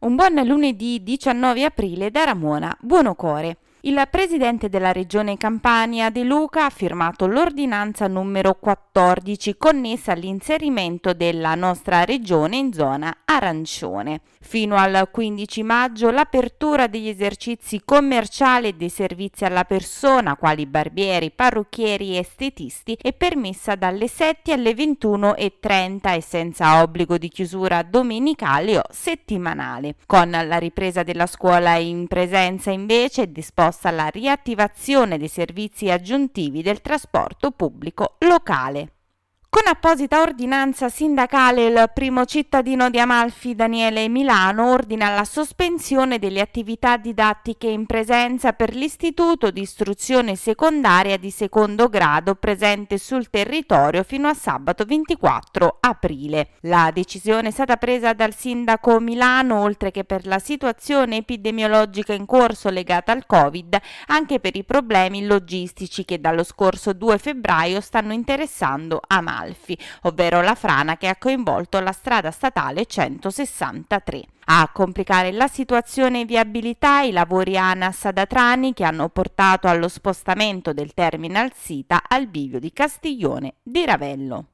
Un buon lunedì 19 aprile da Ramona Buonocore. Il presidente della regione Campania De Luca ha firmato l'ordinanza numero 14 connessa all'inserimento della nostra regione in zona arancione. Fino al 15 maggio l'apertura degli esercizi commerciali e dei servizi alla persona, quali barbieri, parrucchieri e estetisti, è permessa dalle 7 alle 21.30 e senza obbligo di chiusura domenicale o settimanale. Con la ripresa della scuola in presenza invece è disposta la riattivazione dei servizi aggiuntivi del trasporto pubblico locale. Con apposita ordinanza sindacale il primo cittadino di Amalfi, Daniele Milano, ordina la sospensione delle attività didattiche in presenza per l'istituto di istruzione secondaria di secondo grado presente sul territorio fino a sabato 24 aprile. La decisione è stata presa dal sindaco Milano, oltre che per la situazione epidemiologica in corso legata al Covid, anche per i problemi logistici che dallo scorso 2 febbraio stanno interessando Amalfi. Amalfi, ovvero la frana che ha coinvolto la strada statale 163. A complicare la situazione viabilità i lavori ANAS ad Atrani che hanno portato allo spostamento del terminal sita al bivio di Castiglione di Ravello.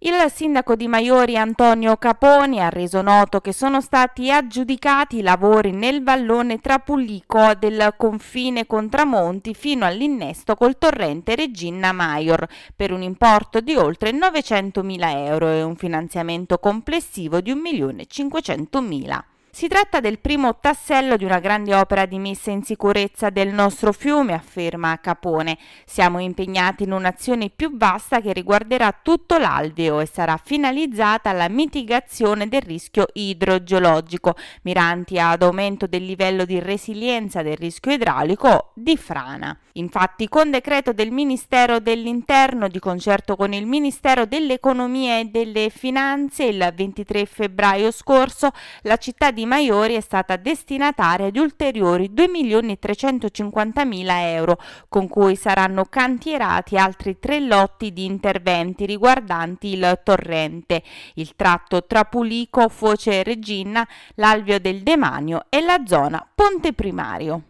Il sindaco di Maiori Antonio Caponi ha reso noto che sono stati aggiudicati i lavori nel vallone Trapullico del confine con Tramonti fino all'innesto col torrente Regina Maior per un importo di oltre 900.000 euro e un finanziamento complessivo di 1.500.000. Si tratta del primo tassello di una grande opera di messa in sicurezza del nostro fiume, afferma Capone. Siamo impegnati in un'azione più vasta che riguarderà tutto l'alveo e sarà finalizzata alla mitigazione del rischio idrogeologico, miranti ad aumento del livello di resilienza del rischio idraulico di frana. Infatti, con decreto del Ministero dell'Interno, di concerto con il Ministero dell'Economia e delle Finanze, il 23 febbraio scorso, la città di Maiori è stata destinataria di ulteriori 2.350.000 euro, con cui saranno cantierati altri tre lotti di interventi riguardanti il torrente, il tratto tra Pulico, Foce Regina, l'Alvio del Demanio e la zona Ponte Primario.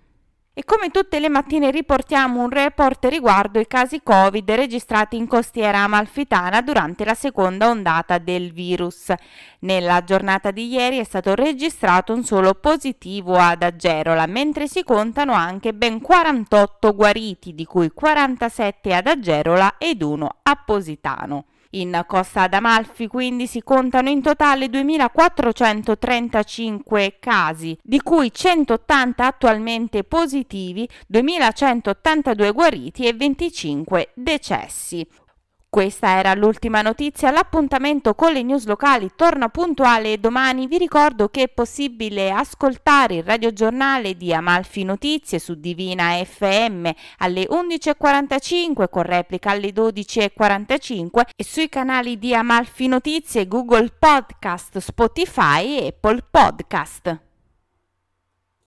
E come tutte le mattine riportiamo un report riguardo i casi Covid registrati in costiera amalfitana durante la seconda ondata del virus. Nella giornata di ieri è stato registrato un solo positivo ad Agerola, mentre si contano anche ben 48 guariti, di cui 47 ad Agerola ed uno a Positano. In Costa d'Amalfi quindi si contano in totale 2.435 casi, di cui 180 attualmente positivi, 2.182 guariti e 25 decessi. Questa era l'ultima notizia, l'appuntamento con le news locali torna puntuale domani. Vi ricordo che è possibile ascoltare il radiogiornale di Amalfi Notizie su Divina FM alle 11.45 con replica alle 12.45 e sui canali di Amalfi Notizie, Google Podcast, Spotify e Apple Podcast.